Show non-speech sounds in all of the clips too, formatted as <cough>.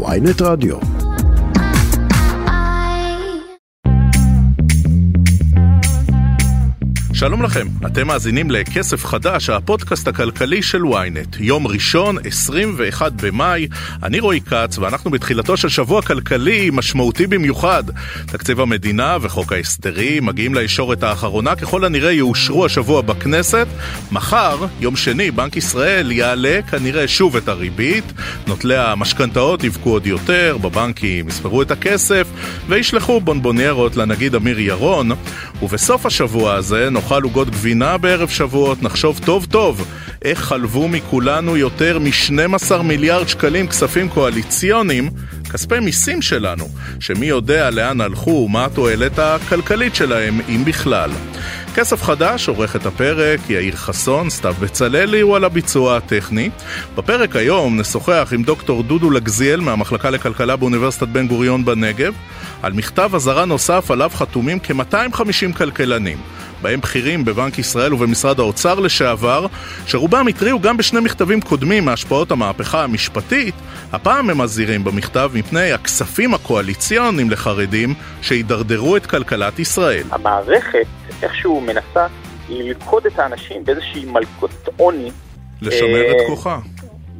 ויינט רדיו. שלום לכם, אתם מאזינים לכסף חדש, הפודקאסט הכלכלי של ynet. יום ראשון, 21 במאי, אני רועי כץ, ואנחנו בתחילתו של שבוע כלכלי משמעותי במיוחד. תקציב המדינה וחוק ההסדרים מגיעים לישורת האחרונה, ככל הנראה יאושרו השבוע בכנסת. מחר, יום שני, בנק ישראל יעלה כנראה שוב את הריבית. נוטלי המשכנתאות יבכו עוד יותר, בבנקים יספרו את הכסף, וישלחו בונבוניירות לנגיד אמיר ירון. ובסוף השבוע הזה נאכל עוגות גבינה בערב שבועות, נחשוב טוב טוב איך חלבו מכולנו יותר מ-12 מיליארד שקלים כספים קואליציוניים, כספי מיסים שלנו, שמי יודע לאן הלכו ומה התועלת הכלכלית שלהם, אם בכלל. כסף חדש, עורך את הפרק יאיר חסון, סתיו בצללי הוא על הביצוע הטכני. בפרק היום נשוחח עם דוקטור דודו לגזיאל מהמחלקה לכלכלה באוניברסיטת בן גוריון בנגב על מכתב אזהרה נוסף עליו חתומים כ-250 כלכלנים. בהם בכירים בבנק ישראל ובמשרד האוצר לשעבר, שרובם התריעו גם בשני מכתבים קודמים מהשפעות המהפכה המשפטית, הפעם הם מזהירים במכתב מפני הכספים הקואליציוניים לחרדים שהידרדרו את כלכלת ישראל. המערכת איכשהו מנסה ללכוד את האנשים באיזושהי מלכות עוני. לשמר את כוחה.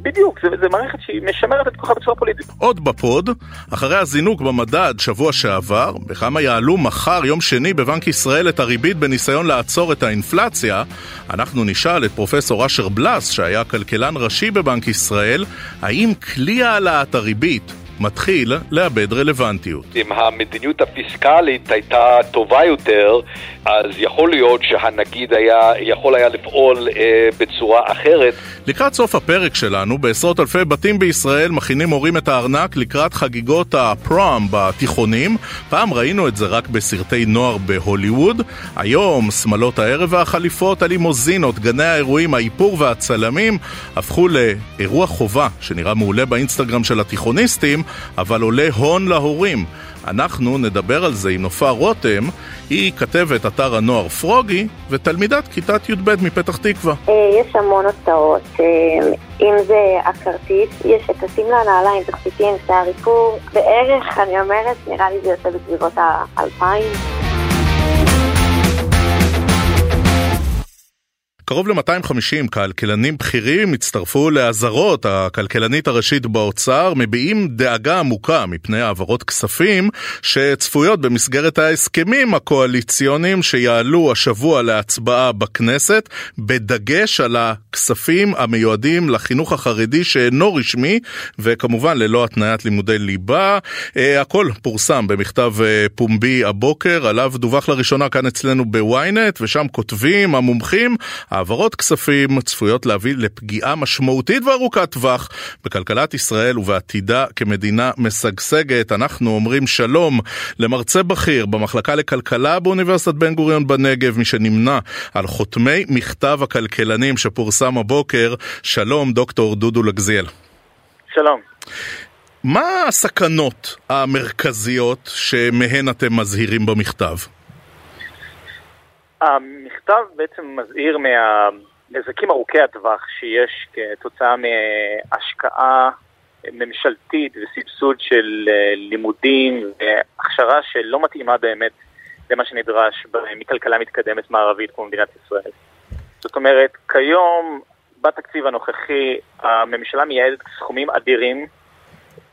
בדיוק, זה מערכת שהיא משמרת את כוחה בצורה פוליטית. עוד בפוד, אחרי הזינוק במדד שבוע שעבר, בכמה יעלו מחר, יום שני, בבנק ישראל את הריבית בניסיון לעצור את האינפלציה, אנחנו נשאל את פרופסור אשר בלס, שהיה כלכלן ראשי בבנק ישראל, האם כלי העלאת הריבית מתחיל לאבד רלוונטיות. אם המדיניות הפיסקלית הייתה טובה יותר, אז יכול להיות שהנגיד היה, יכול היה לפעול אה, בצורה אחרת. לקראת סוף הפרק שלנו, בעשרות אלפי בתים בישראל מכינים הורים את הארנק לקראת חגיגות הפרום בתיכונים. פעם ראינו את זה רק בסרטי נוער בהוליווד. היום שמלות הערב והחליפות, הלימוזינות, גני האירועים, האיפור והצלמים הפכו לאירוע חובה שנראה מעולה באינסטגרם של התיכוניסטים, אבל עולה הון להורים. אנחנו נדבר על זה עם נופר רותם, היא כתבת אתר הנוער פרוגי ותלמידת כיתת י"ב מפתח תקווה. אה, יש המון הוצאות, אה, אם זה הכרטיס, יש את השמלה, נעליים, תחתיתים, שיער איפור, בערך, אני אומרת, נראה לי זה יוצא בסביבות האלפיים. קרוב ל-250 כלכלנים בכירים הצטרפו לאזהרות הכלכלנית הראשית באוצר, מביעים דאגה עמוקה מפני העברות כספים שצפויות במסגרת ההסכמים הקואליציוניים שיעלו השבוע להצבעה בכנסת, בדגש על הכספים המיועדים לחינוך החרדי שאינו רשמי, וכמובן ללא התניית לימודי ליבה. אה, הכל פורסם במכתב אה, פומבי הבוקר, עליו דווח לראשונה כאן אצלנו בוויינט, ושם כותבים המומחים העברות כספים צפויות להביא לפגיעה משמעותית וארוכת טווח בכלכלת ישראל ובעתידה כמדינה משגשגת. אנחנו אומרים שלום למרצה בכיר במחלקה לכלכלה באוניברסיטת בן גוריון בנגב, מי שנמנה על חותמי מכתב הכלכלנים שפורסם הבוקר. שלום, דוקטור דודו לגזיאל. שלום. מה הסכנות המרכזיות שמהן אתם מזהירים במכתב? המכתב בעצם מזהיר מהנזקים ארוכי הטווח שיש כתוצאה מהשקעה ממשלתית וסבסוד של אה, לימודים והכשרה שלא מתאימה באמת למה שנדרש מכלכלה מתקדמת מערבית כמו מדינת ישראל. זאת אומרת, כיום בתקציב הנוכחי הממשלה מייעדת סכומים אדירים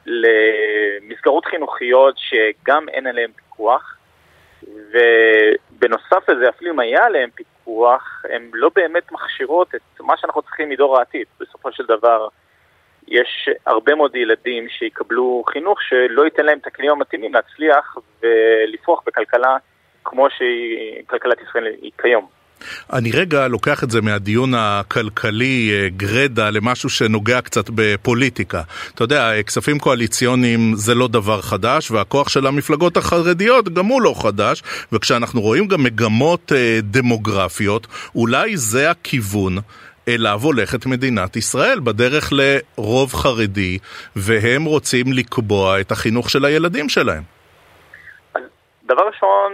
למסגרות חינוכיות שגם אין עליהן פיקוח ובנוסף לזה, אפילו אם היה עליהן פיקוח, הן לא באמת מכשירות את מה שאנחנו צריכים מדור העתיד. בסופו של דבר, יש הרבה מאוד ילדים שיקבלו חינוך שלא ייתן להם את הכלים המתאימים להצליח ולפרוח בכלכלה כמו שכלכלת ישראל היא כיום. אני רגע לוקח את זה מהדיון הכלכלי אה, גרדה למשהו שנוגע קצת בפוליטיקה. אתה יודע, כספים קואליציוניים זה לא דבר חדש, והכוח של המפלגות החרדיות גם הוא לא חדש, וכשאנחנו רואים גם מגמות אה, דמוגרפיות, אולי זה הכיוון. אליו הולכת מדינת ישראל, בדרך לרוב חרדי, והם רוצים לקבוע את החינוך של הילדים שלהם. דבר ראשון,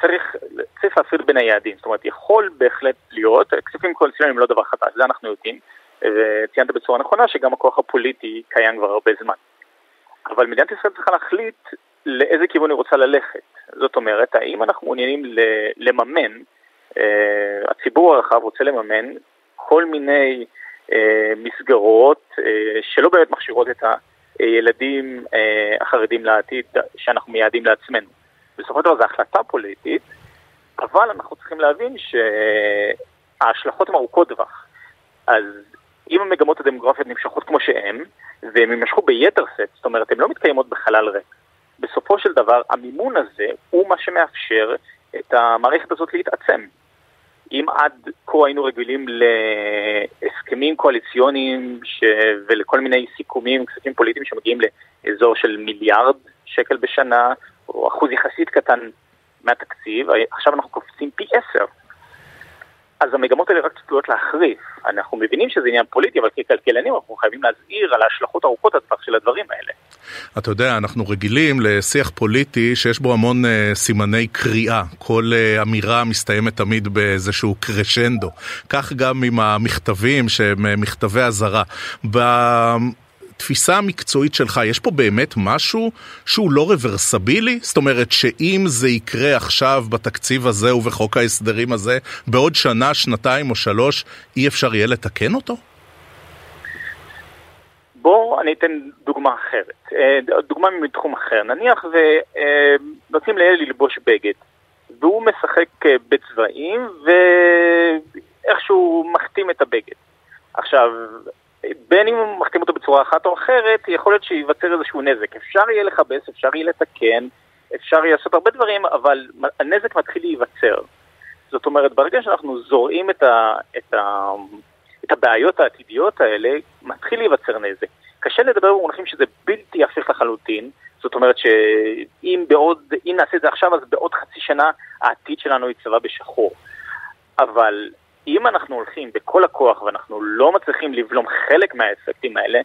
צריך, צריך להפריד בין היעדים, זאת אומרת יכול בהחלט להיות, כספים קואליציוניים הם לא דבר חדש, זה אנחנו יודעים, וציינת בצורה נכונה שגם הכוח הפוליטי קיים כבר הרבה זמן. אבל מדינת ישראל צריכה להחליט לאיזה כיוון היא רוצה ללכת. זאת אומרת, האם אנחנו מעוניינים לממן, אה, הציבור הרחב רוצה לממן כל מיני אה, מסגרות אה, שלא באמת מכשירות את הילדים החרדים לעתיד שאנחנו מייעדים לעצמנו. בסופו של דבר זו החלטה פוליטית, אבל אנחנו צריכים להבין שההשלכות הן ארוכות טווח. אז אם המגמות הדמוגרפיות נמשכות כמו שהן, והן יימשכו ביתר סט, זאת אומרת, הן לא מתקיימות בחלל ריק. בסופו של דבר, המימון הזה הוא מה שמאפשר את המערכת הזאת להתעצם. אם עד כה היינו רגילים להסכמים קואליציוניים ש... ולכל מיני סיכומים, כספים פוליטיים שמגיעים לאזור של מיליארד שקל בשנה, או אחוז יחסית קטן מהתקציב, עכשיו אנחנו קופצים פי עשר. אז המגמות האלה רק צפויות להחריף. אנחנו מבינים שזה עניין פוליטי, אבל ככלכלנים אנחנו חייבים להזהיר על ההשלכות ארוכות הטווח של הדברים האלה. אתה יודע, אנחנו רגילים לשיח פוליטי שיש בו המון uh, סימני קריאה. כל uh, אמירה מסתיימת תמיד באיזשהו קרשנדו. כך גם עם המכתבים שהם uh, מכתבי אזהרה. התפיסה המקצועית שלך, יש פה באמת משהו שהוא לא רוורסבילי? זאת אומרת שאם זה יקרה עכשיו בתקציב הזה ובחוק ההסדרים הזה, בעוד שנה, שנתיים או שלוש, אי אפשר יהיה לתקן אותו? בואו אני אתן דוגמה אחרת, אה, דוגמה מתחום אחר. נניח ונותנים לילד ללבוש בגד, והוא משחק אה, בצבעים ואיכשהו מחתים את הבגד. עכשיו, בין אם מחתים אותו בצורה אחת או אחרת, יכול להיות שייווצר איזשהו נזק. אפשר יהיה לכבס, אפשר יהיה לתקן, אפשר יהיה לעשות הרבה דברים, אבל הנזק מתחיל להיווצר. זאת אומרת, ברגע שאנחנו זורעים את, ה, את, ה, את הבעיות העתידיות האלה, מתחיל להיווצר נזק. קשה לדבר במונחים שזה בלתי הפיך לחלוטין, זאת אומרת שאם בעוד, אם נעשה את זה עכשיו, אז בעוד חצי שנה העתיד שלנו יצבע בשחור. אבל אם אנחנו הולכים בכל הכוח ואנחנו לא מצליחים לבלום חלק מהאפקטים האלה,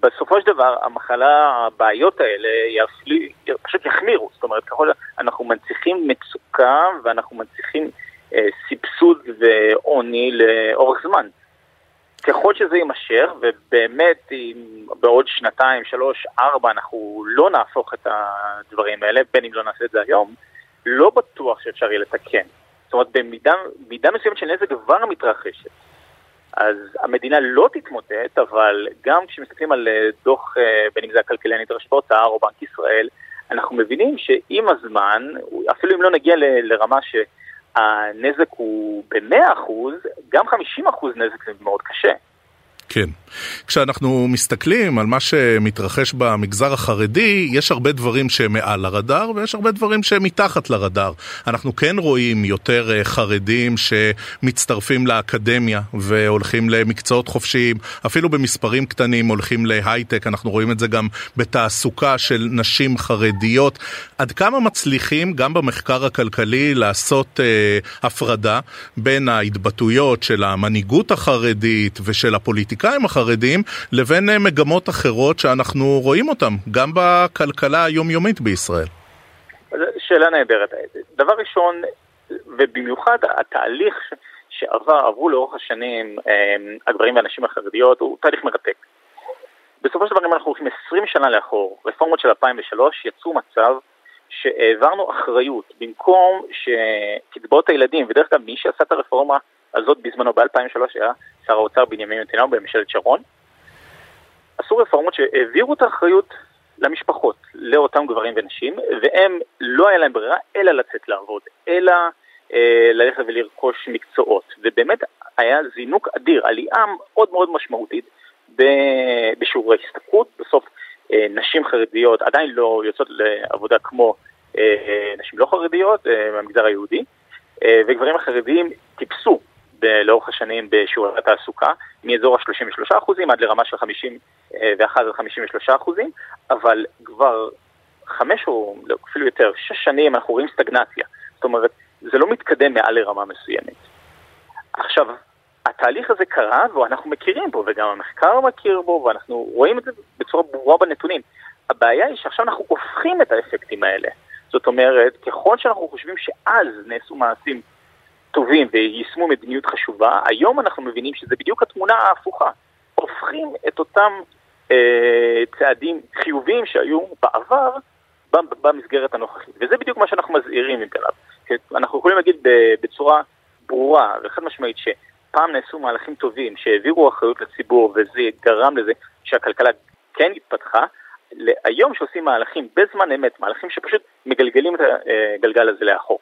בסופו של דבר המחלה, הבעיות האלה יפלו, פשוט יחמירו. זאת אומרת, ככל אנחנו מנציחים מצוקה ואנחנו מנציחים אה, סבסוד ועוני לאורך זמן. ככל שזה יימשך, ובאמת אם בעוד שנתיים, שלוש, ארבע, אנחנו לא נהפוך את הדברים האלה, בין אם לא נעשה את זה היום, לא בטוח שאפשר יהיה לתקן. זאת אומרת, במידה מסוימת של נזק כבר מתרחשת. אז המדינה לא תתמוטט, אבל גם כשמסתכלים על אה, דוח, אה, בין אם זה הכלכלנית הנדרש באוצר או בנק ישראל, אנחנו מבינים שעם הזמן, אפילו אם לא נגיע לרמה שהנזק הוא ב-100%, גם 50% נזק זה מאוד קשה. כן. כשאנחנו מסתכלים על מה שמתרחש במגזר החרדי, יש הרבה דברים שהם מעל לרדאר ויש הרבה דברים שהם מתחת לרדאר. אנחנו כן רואים יותר אה, חרדים שמצטרפים לאקדמיה והולכים למקצועות חופשיים, אפילו במספרים קטנים הולכים להייטק, אנחנו רואים את זה גם בתעסוקה של נשים חרדיות. עד כמה מצליחים גם במחקר הכלכלי לעשות אה, הפרדה בין ההתבטאויות של המנהיגות החרדית ושל הפוליטיקאים החרדים לבין אה, מגמות אחרות שאנחנו רואים אותן גם בכלכלה היומיומית בישראל? שאלה נהדרת. דבר ראשון, ובמיוחד התהליך שעבר, עברו לאורך השנים אה, הגברים והנשים החרדיות, הוא תהליך מרתק. בסופו של דבר, אם אנחנו הולכים 20 שנה לאחור, רפורמות של 2003 יצרו מצב שהעברנו אחריות במקום שקצבאות הילדים, ודרך אגב מי שעשה את הרפורמה הזאת בזמנו ב-2003 היה שר האוצר בנימין נתניהו בממשלת שרון, עשו רפורמות שהעבירו את האחריות למשפחות, לאותם גברים ונשים, והם לא היה להם ברירה אלא לצאת לעבוד, אלא אה, ללכת ולרכוש מקצועות, ובאמת היה זינוק אדיר, עלייה מאוד מאוד משמעותית בשיעורי השתכרות, בסוף אה, נשים חרדיות עדיין לא יוצאות לעבודה כמו אה, נשים לא חרדיות אה, מהמגזר היהודי, וגברים החרדיים טיפסו לאורך השנים בשיעורי התעסוקה, מאזור ה-33% עד לרמה של 51 עד 53%, אבל כבר חמש או אפילו יותר, שש שנים אנחנו רואים סטגנציה. זאת אומרת, זה לא מתקדם מעל לרמה מסוימת. עכשיו, התהליך הזה קרה ואנחנו מכירים בו, וגם המחקר מכיר בו, ואנחנו רואים את זה בצורה ברורה בנתונים. הבעיה היא שעכשיו אנחנו הופכים את האפקטים האלה. זאת אומרת, ככל שאנחנו חושבים שאז נעשו מעשים טובים ויישמו מדיניות חשובה, היום אנחנו מבינים שזה בדיוק התמונה ההפוכה. הופכים את אותם אה, צעדים חיוביים שהיו בעבר במסגרת הנוכחית. וזה בדיוק מה שאנחנו מזהירים. כן, אנחנו יכולים להגיד בצורה ברורה וחד משמעית שפעם נעשו מהלכים טובים שהעבירו אחריות לציבור וזה גרם לזה שהכלכלה כן התפתחה, היום שעושים מהלכים בזמן אמת, מהלכים שפשוט מגלגלים את הגלגל הזה לאחור.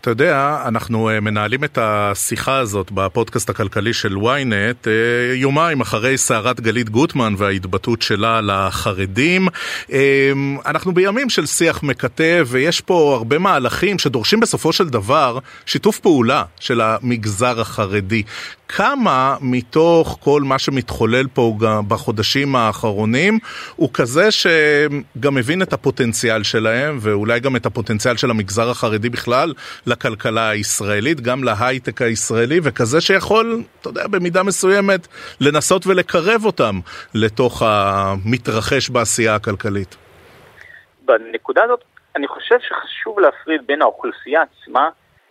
אתה יודע, אנחנו אה, מנהלים את השיחה הזאת בפודקאסט הכלכלי של ynet אה, יומיים אחרי סערת גלית גוטמן וההתבטאות שלה לחרדים. אה, אנחנו בימים של שיח מקטב ויש פה הרבה מהלכים שדורשים בסופו של דבר שיתוף פעולה של המגזר החרדי. כמה מתוך כל מה שמתחולל פה בחודשים האחרונים הוא כזה שגם מבין את הפוטנציאל שלהם ואולי גם את הפוטנציאל של המגזר החרדי בכלל לכלכלה הישראלית, גם להייטק הישראלי וכזה שיכול, אתה יודע, במידה מסוימת לנסות ולקרב אותם לתוך המתרחש בעשייה הכלכלית. בנקודה הזאת אני חושב שחשוב להפריד בין האוכלוסייה עצמה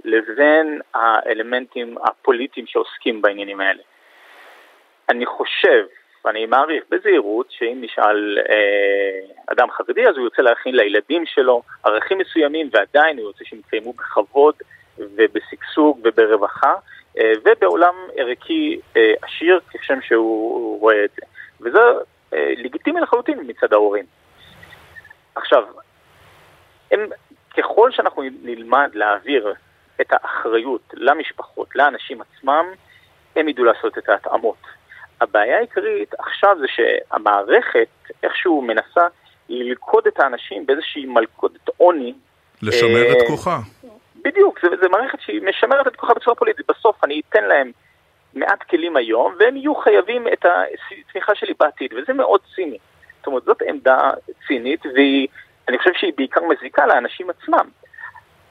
לבין האלמנטים הפוליטיים שעוסקים בעניינים האלה. אני חושב, ואני מעריך בזהירות, שאם נשאל אה, אדם חרדי אז הוא יוצא להכין לילדים שלו ערכים מסוימים ועדיין הוא יוצא שהם יתקיימו בכבוד ובשגשוג וברווחה אה, ובעולם ערכי אה, עשיר כשם שהוא רואה את זה. וזה אה, לגיטימי לחלוטין מצד ההורים. עכשיו, הם, ככל שאנחנו נלמד להעביר את האחריות למשפחות, לאנשים עצמם, הם ידעו לעשות את ההתאמות. הבעיה העיקרית עכשיו זה שהמערכת איכשהו מנסה ללכוד את האנשים באיזושהי מלכודת עוני. לשמר אה, את כוחה. בדיוק, זו מערכת שהיא משמרת את כוחה בצורה פוליטית. בסוף אני אתן להם מעט כלים היום, והם יהיו חייבים את התמיכה שלי בעתיד, וזה מאוד ציני. זאת אומרת, זאת עמדה צינית, ואני חושב שהיא בעיקר מזיקה לאנשים עצמם.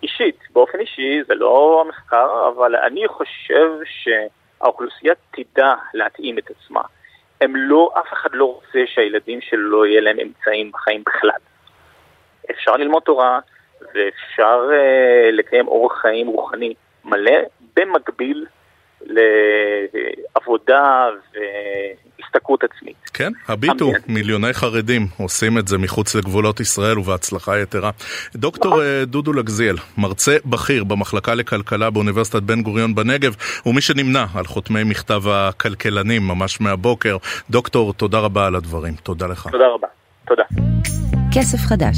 אישית, באופן אישי, זה לא המחקר, אבל אני חושב שהאוכלוסייה תדע להתאים את עצמה. הם לא, אף אחד לא רוצה שהילדים שלו יהיה להם אמצעים בחיים בכלל. אפשר ללמוד תורה ואפשר uh, לקיים אורח חיים רוחני מלא במקביל לעבודה והשתכרות עצמית. כן, הביטו, מיליוני חרדים עושים את זה מחוץ לגבולות ישראל ובהצלחה יתרה. דוקטור. אה, דודו לגזיאל, מרצה בכיר במחלקה לכלכלה באוניברסיטת בן גוריון בנגב, ומי שנמנה על חותמי מכתב הכלכלנים ממש מהבוקר. דוקטור, תודה רבה על הדברים. תודה לך. תודה רבה. תודה. כסף חדש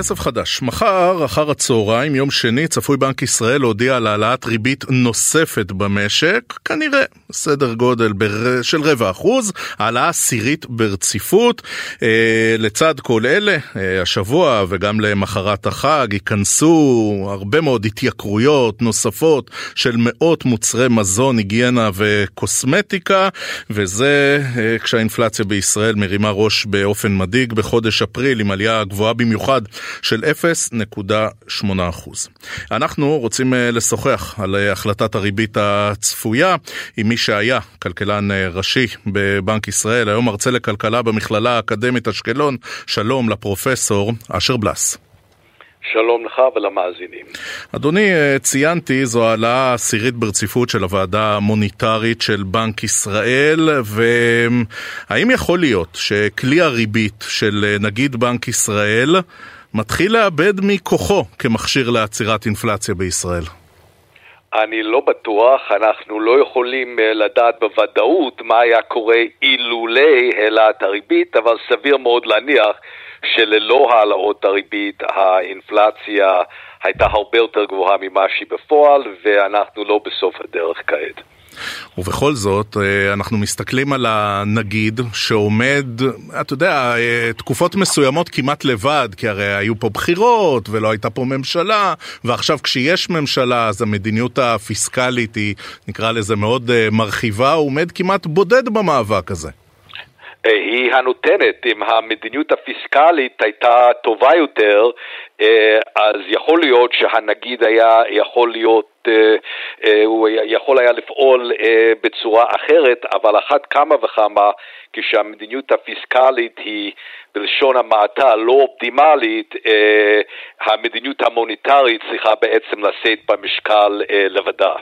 כסף חדש. מחר, אחר הצהריים, יום שני, צפוי בנק ישראל להודיע על העלאת ריבית נוספת במשק, כנראה סדר גודל בר... של רבע אחוז, העלאה עשירית ברציפות. אה, לצד כל אלה, אה, השבוע וגם למחרת החג ייכנסו הרבה מאוד התייקרויות נוספות של מאות מוצרי מזון, היגיינה וקוסמטיקה, וזה אה, כשהאינפלציה בישראל מרימה ראש באופן מדאיג בחודש אפריל עם עלייה גבוהה במיוחד של 0.8%. אנחנו רוצים אה, לשוחח על אה, החלטת הריבית הצפויה עם מי שהיה כלכלן אה, ראשי בבנק ישראל, היום מרצה לכלכלה במכללה האקדמית אשקלון. שלום לפרופסור אשר בלס. שלום לך ולמאזינים. אדוני, ציינתי, זו העלאה עשירית ברציפות של הוועדה המוניטרית של בנק ישראל, והאם יכול להיות שכלי הריבית של נגיד בנק ישראל מתחיל לאבד מכוחו כמכשיר לעצירת אינפלציה בישראל? אני לא בטוח, אנחנו לא יכולים אה, לדעת בוודאות מה היה קורה אילולי העלאת הריבית, אבל סביר מאוד להניח שללא העלאות הריבית האינפלציה הייתה הרבה יותר גבוהה ממה שהיא בפועל, ואנחנו לא בסוף הדרך כעת. ובכל זאת, אה, אנחנו מסתכלים על הנגיד שעומד, אתה יודע, אה, תקופות מסוימות כמעט לבד, כי הרי היו פה בחירות ולא הייתה פה ממשלה, ועכשיו כשיש ממשלה אז המדיניות הפיסקלית היא, נקרא לזה, מאוד אה, מרחיבה, הוא עומד כמעט בודד במאבק הזה. היא הנותנת, אם המדיניות הפיסקלית הייתה טובה יותר, אז יכול להיות שהנגיד היה יכול להיות אה, אה, הוא יכול היה לפעול אה, בצורה אחרת, אבל אחת כמה וכמה כשהמדיניות הפיסקלית היא בלשון המעטה לא אופטימלית, המדיניות המוניטרית צריכה בעצם לשאת במשקל לבדה.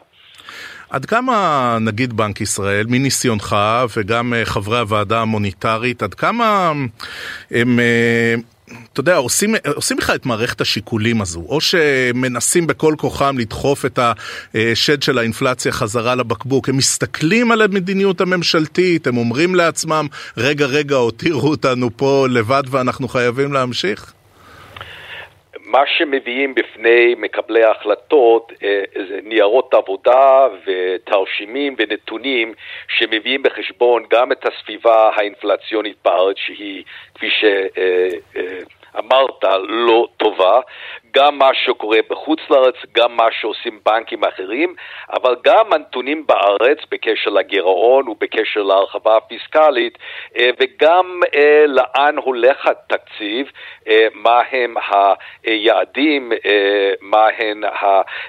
עד כמה נגיד בנק ישראל, מניסיונך וגם חברי הוועדה המוניטרית, עד כמה הם... אתה יודע, עושים, עושים בכלל את מערכת השיקולים הזו, או שמנסים בכל כוחם לדחוף את השד של האינפלציה חזרה לבקבוק, הם מסתכלים על המדיניות הממשלתית, הם אומרים לעצמם, רגע, רגע, הותירו אותנו פה לבד ואנחנו חייבים להמשיך? מה שמביאים בפני מקבלי ההחלטות אה, זה ניירות עבודה ותרשימים ונתונים שמביאים בחשבון גם את הסביבה האינפלציונית בארץ שהיא, כפי שאמרת, לא טובה, גם מה שקורה בחוץ לארץ, גם מה שעושים בנקים אחרים, אבל גם הנתונים בארץ בקשר לגירעון ובקשר להרחבה הפיסקלית, אה, וגם אה, לאן הולך התקציב, אה, מה הם היעדים, מה הם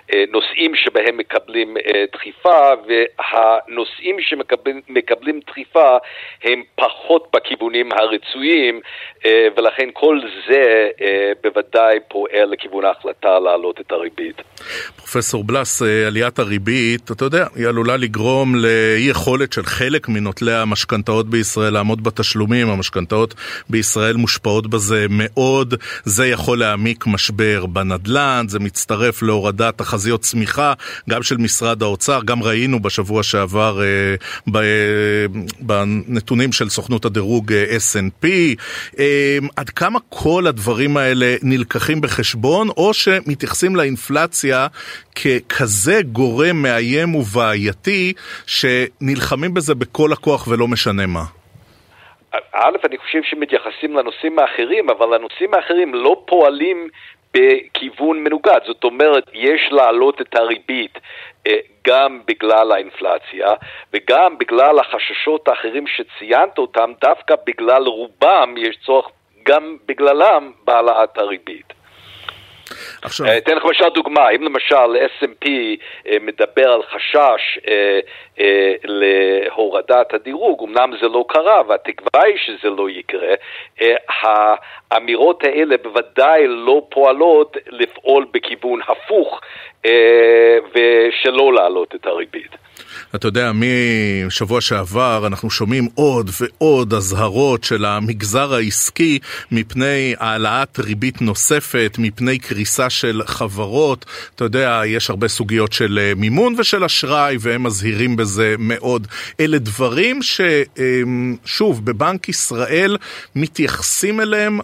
הנושאים שבהם מקבלים דחיפה, והנושאים שמקבלים דחיפה הם פחות בכיוונים הרצויים, ולכן כל זה בוודאי פועל לכיוון לכיוון ההחלטה להעלות את הריבית. פרופסור בלס, אה, עליית הריבית, אתה יודע, היא עלולה לגרום לאי יכולת של חלק מנוטלי המשכנתאות בישראל לעמוד בתשלומים, המשכנתאות בישראל מושפעות בזה מאוד, זה יכול להעמיק משבר בנדל"ן, זה מצטרף להורדת תחזיות צמיחה, גם של משרד האוצר, גם ראינו בשבוע שעבר אה, ב, אה, בנתונים של סוכנות הדירוג אה, S&P, אה, עד כמה כל הדברים האלה נלקחים בחשבון? בחשבון, או שמתייחסים לאינפלציה ככזה גורם מאיים ובעייתי, שנלחמים בזה בכל הכוח ולא משנה מה. א', אני חושב שמתייחסים לנושאים האחרים, אבל הנושאים האחרים לא פועלים בכיוון מנוגד. זאת אומרת, יש להעלות את הריבית אה, גם בגלל האינפלציה וגם בגלל החששות האחרים שציינת אותם, דווקא בגלל רובם יש צורך גם בגללם בהעלאת הריבית. עכשיו... אה, אתן לך למשל דוגמה, אם למשל S&P אה, מדבר על חשש אה, להורדת הדירוג, אמנם זה לא קרה והתקווה היא שזה לא יקרה, האמירות האלה בוודאי לא פועלות לפעול בכיוון הפוך ושלא להעלות את הריבית. אתה יודע, משבוע שעבר אנחנו שומעים עוד ועוד אזהרות של המגזר העסקי מפני העלאת ריבית נוספת, מפני קריסה של חברות. אתה יודע, יש הרבה סוגיות של אה, מימון ושל אשראי, והם מזהירים בזה מאוד. אלה דברים ששוב, בבנק ישראל מתייחסים אליהם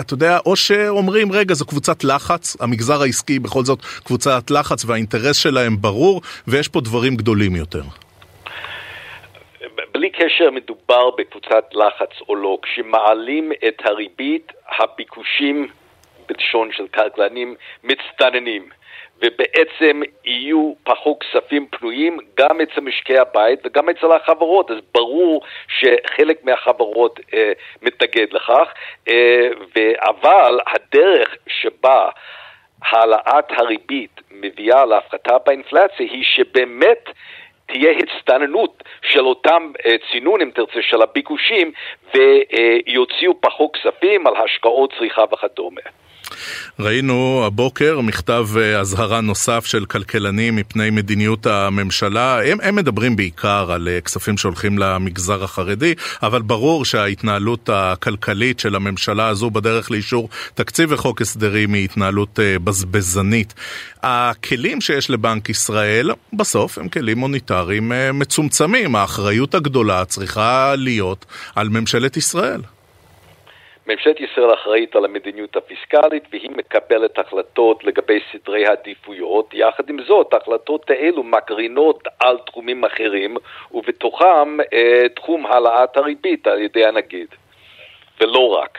אתה יודע, או שאומרים, רגע, זו קבוצת לחץ, המגזר העסקי בכל זאת קבוצת לחץ והאינטרס שלהם ברור, ויש פה דברים גדולים יותר. בלי קשר מדובר בקבוצת לחץ או לא, כשמעלים את הריבית, הביקושים, בלשון של כלכלנים, מצטננים. ובעצם יהיו פחות כספים פנויים גם אצל משקי הבית וגם אצל החברות. אז ברור שחלק מהחברות אה, מתנגד לכך, אה, אבל הדרך שבה העלאת הריבית מביאה להפחתה באינפלציה היא שבאמת תהיה הצטננות של אותם אה, צינון, אם תרצה, של הביקושים, ויוציאו פחות כספים על השקעות צריכה וכדומה. ראינו הבוקר מכתב אה, אזהרה נוסף של כלכלנים מפני מדיניות הממשלה. הם, הם מדברים בעיקר על אה, כספים שהולכים למגזר החרדי, אבל ברור שההתנהלות הכלכלית של הממשלה הזו בדרך לאישור תקציב וחוק הסדרים היא התנהלות אה, בזבזנית. הכלים שיש לבנק ישראל בסוף הם כלים מוניטריים מצומצמים. האחריות הגדולה צריכה להיות על ממשלת ישראל. ממשלת ישראל אחראית על המדיניות הפיסקלית והיא מקבלת החלטות לגבי סדרי העדיפויות. יחד עם זאת, ההחלטות האלו מקרינות על תחומים אחרים, ובתוכם אה, תחום העלאת הריבית על ידי הנגיד, ולא רק.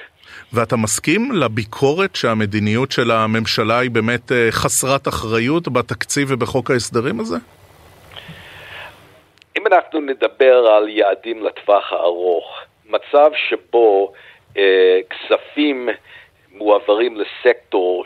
ואתה מסכים לביקורת שהמדיניות של הממשלה היא באמת אה, חסרת אחריות בתקציב ובחוק ההסדרים הזה? אם אנחנו נדבר על יעדים לטווח הארוך, מצב שבו כספים מועברים לסקטור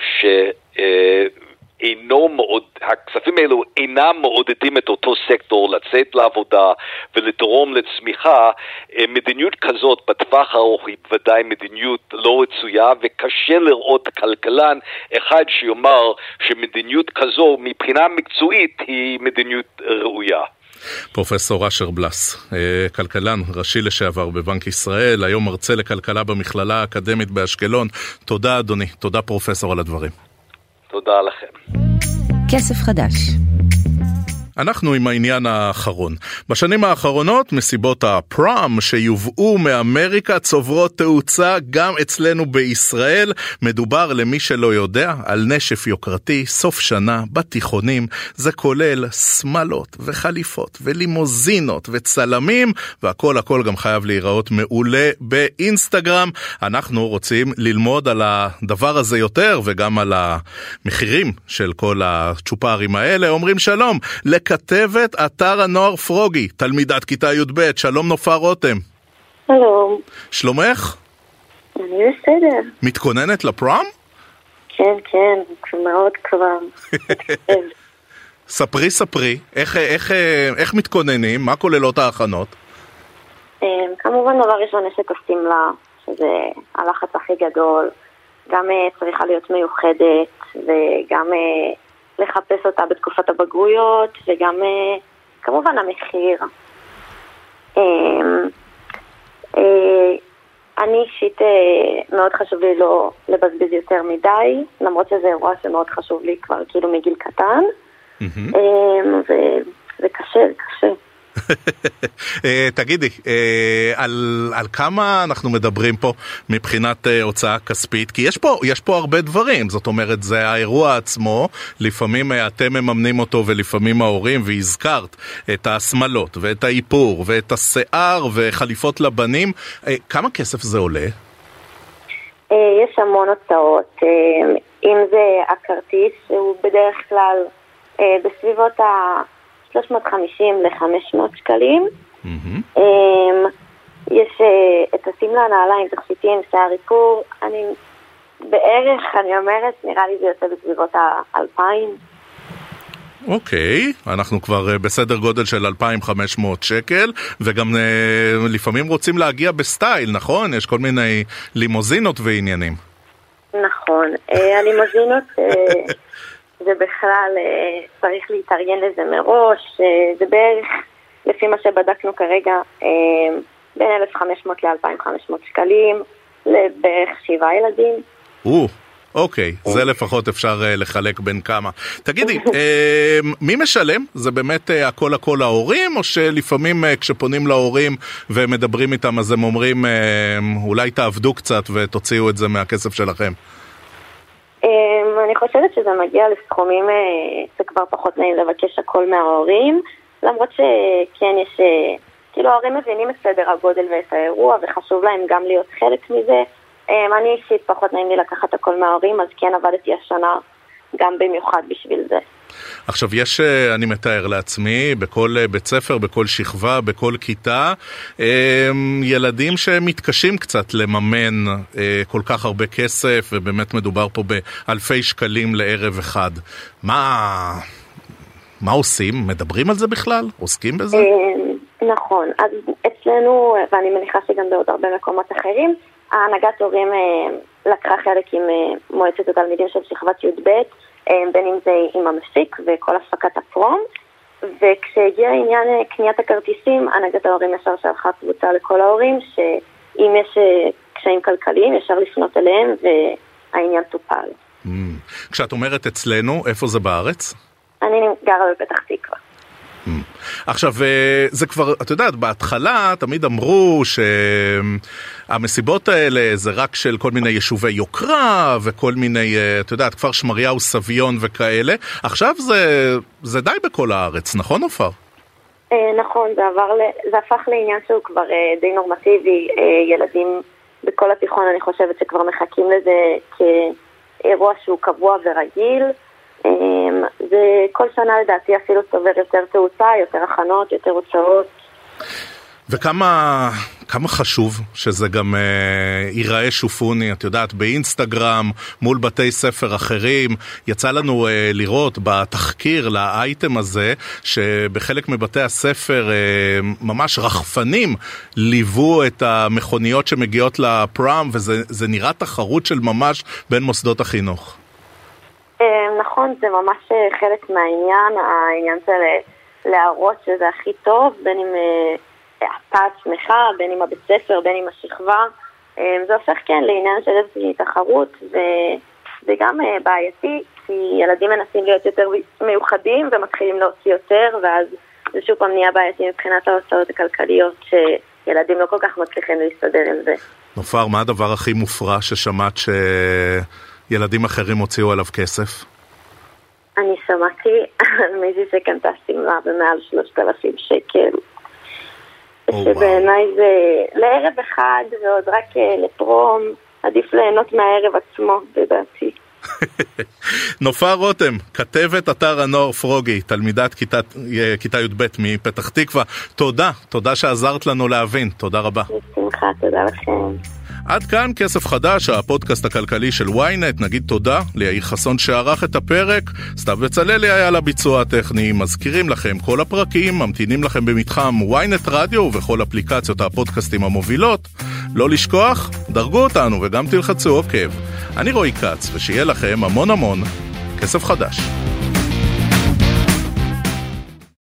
אינו מאוד, הכספים האלו אינם מעודדים את אותו סקטור לצאת לעבודה ולתרום לצמיחה, אה, מדיניות כזאת בטווח הארוך היא בוודאי מדיניות לא רצויה וקשה לראות כלכלן אחד שיאמר שמדיניות כזו מבחינה מקצועית היא מדיניות ראויה. פרופסור אשר בלס, אה, כלכלן ראשי לשעבר בבנק ישראל, היום מרצה לכלכלה במכללה האקדמית באשקלון. תודה אדוני, תודה פרופסור על הדברים. תודה לכם. כסף חדש אנחנו עם העניין האחרון. בשנים האחרונות מסיבות הפרום שיובאו מאמריקה צוברות תאוצה גם אצלנו בישראל. מדובר למי שלא יודע על נשף יוקרתי, סוף שנה, בתיכונים. זה כולל שמלות וחליפות ולימוזינות וצלמים והכל הכל גם חייב להיראות מעולה באינסטגרם. אנחנו רוצים ללמוד על הדבר הזה יותר וגם על המחירים של כל הצ'ופרים האלה. אומרים שלום. כתבת אתר הנוער פרוגי, תלמידת כיתה י"ב, שלום נופר רותם. שלום. שלומך? אני בסדר. מתכוננת לפרום? כן, כן, מאוד כבר. ספרי, ספרי, איך, איך, איך מתכוננים? מה כוללות ההכנות? אמ, כמובן, דבר ראשון יש את השמלה, שזה הלחץ הכי גדול. גם אה, צריכה להיות מיוחדת, וגם אה, לחפש אותה בתקופת הבגרויות, וגם אה, כמובן המחיר. אמ, אה, אני אישית אה, מאוד חשוב לי לא לבזבז יותר מדי, למרות שזה אירוע שמאוד חשוב לי כבר כאילו מגיל קטן. Mm-hmm. זה קשה, זה קשה. <laughs> אה, תגידי, אה, על, על כמה אנחנו מדברים פה מבחינת אה, הוצאה כספית? כי יש פה, יש פה הרבה דברים, זאת אומרת, זה האירוע עצמו, לפעמים אתם מממנים אותו ולפעמים ההורים, והזכרת את השמלות ואת האיפור ואת השיער וחליפות לבנים, כמה כסף זה עולה? יש המון הוצאות, אם זה הכרטיס, שהוא בדרך כלל בסביבות ה... 350 ל-500 שקלים. Mm-hmm. יש אה, את השמלה, נעליים, תכשיטים, שיער איפור. אני בערך, אני אומרת, נראה לי זה יוצא בסביבות ה-2,000. אוקיי, okay, אנחנו כבר uh, בסדר גודל של 2,500 שקל, וגם uh, לפעמים רוצים להגיע בסטייל, נכון? יש כל מיני לימוזינות ועניינים. נכון, הלימוזינות <laughs> ובכלל אה, צריך להתארגן לזה מראש, אה, זה בערך, לפי מה שבדקנו כרגע, אה, בין 1,500 ל-2,500 שקלים, לבערך שבעה ילדים. או, אוקיי, זה לפחות אפשר לחלק בין כמה. תגידי, <laughs> מי משלם? זה באמת הכל הכל ההורים, או שלפעמים כשפונים להורים ומדברים איתם אז הם אומרים אולי תעבדו קצת ותוציאו את זה מהכסף שלכם? אמ, אני חושבת שזה מגיע לסכומים שכבר אה, פחות נעים לבקש הכל מההורים, למרות שכן יש, אה, כאילו ההורים מבינים את סדר הגודל ואת האירוע וחשוב להם גם להיות חלק מזה. אמ, אני אישית פחות נעים לי לקחת הכל מההורים, אז כן עבדתי השנה גם במיוחד בשביל זה. עכשיו, יש, אה, אני מתאר לעצמי, בכל אה, בית ספר, בכל שכבה, בכל כיתה, אמ, ילדים שמתקשים קצת לממן אה, כל כך הרבה כסף, ובאמת מדובר פה באלפי שקלים לערב אחד. מה... מה עושים? מדברים על זה בכלל? עוסקים בזה? נכון. אז אצלנו, ואני מניחה שגם בעוד הרבה מקומות אחרים, ההנהגת הורים לקחה חלק עם מועצת התלמידים של שכבת י"ב. אה, בין אם זה עם המפיק וכל הפקת הפרום. וכשהגיע עניין אה, קניית הכרטיסים, הנהגת ההורים ישר שלחה קבוצה לכל ההורים, שאם יש אה, קשיים כלכליים, ישר לפנות אליהם והעניין טופל. Mm. כשאת אומרת אצלנו, איפה זה בארץ? אני גרה בפתח תקווה. Mm. עכשיו, אה, זה כבר, את יודעת, בהתחלה תמיד אמרו שהמסיבות האלה זה רק של כל מיני יישובי יוקרה וכל מיני, אה, את יודעת, כפר שמריהו, סביון וכאלה. עכשיו זה, זה די בכל הארץ, נכון עופר? אה, נכון, זה, עבר, זה הפך לעניין שהוא כבר די נורמטיבי. ילדים בכל התיכון, אני חושבת שכבר מחכים לזה כאירוע שהוא קבוע ורגיל. וכל שנה לדעתי אפילו צובר יותר תאוצה, יותר הכנות, יותר הוצאות. וכמה כמה חשוב שזה גם אה, ייראה שופוני, את יודעת, באינסטגרם, מול בתי ספר אחרים. יצא לנו אה, לראות בתחקיר לאייטם הזה, שבחלק מבתי הספר אה, ממש רחפנים ליוו את המכוניות שמגיעות לפראם, וזה נראה תחרות של ממש בין מוסדות החינוך. אה, נכון, זה ממש אה, חלק מהעניין, העניין של אה, להראות שזה הכי טוב, בין אם... אתה עצמך, בין עם הבית ספר, בין עם השכבה. אה, זה הופך כן לעניין של איזושהי תחרות, וזה גם אה, בעייתי, כי ילדים מנסים להיות יותר מיוחדים ומתחילים להוציא יותר, ואז זה שוב פעם נהיה בעייתי מבחינת ההוצאות הכלכליות, שילדים לא כל כך מצליחים להסתדר עם זה. נופר, מה הדבר הכי מופרע ששמעת שילדים אחרים הוציאו עליו כסף? אני שמעתי על מישהי שקנתה שמלה במעל 3,000 שקל. שבעיניי זה לערב אחד ועוד רק אה, לפרום, עדיף ליהנות מהערב עצמו, לדעתי. <laughs> נופר רותם, כתבת אתר הנוער פרוגי, תלמידת כיתה, כיתה י"ב מפתח תקווה, תודה, תודה שעזרת לנו להבין, תודה רבה. בשמחה, תודה לכם. עד כאן כסף חדש, הפודקאסט הכלכלי של ynet. נגיד תודה ליאיר חסון שערך את הפרק, סתיו בצללי היה לביצוע הטכני. מזכירים לכם, כל הפרקים ממתינים לכם במתחם ynet רדיו ובכל אפליקציות הפודקאסטים המובילות. לא לשכוח, דרגו אותנו וגם תלחצו עוקב. אני רועי כץ, ושיהיה לכם המון המון כסף חדש.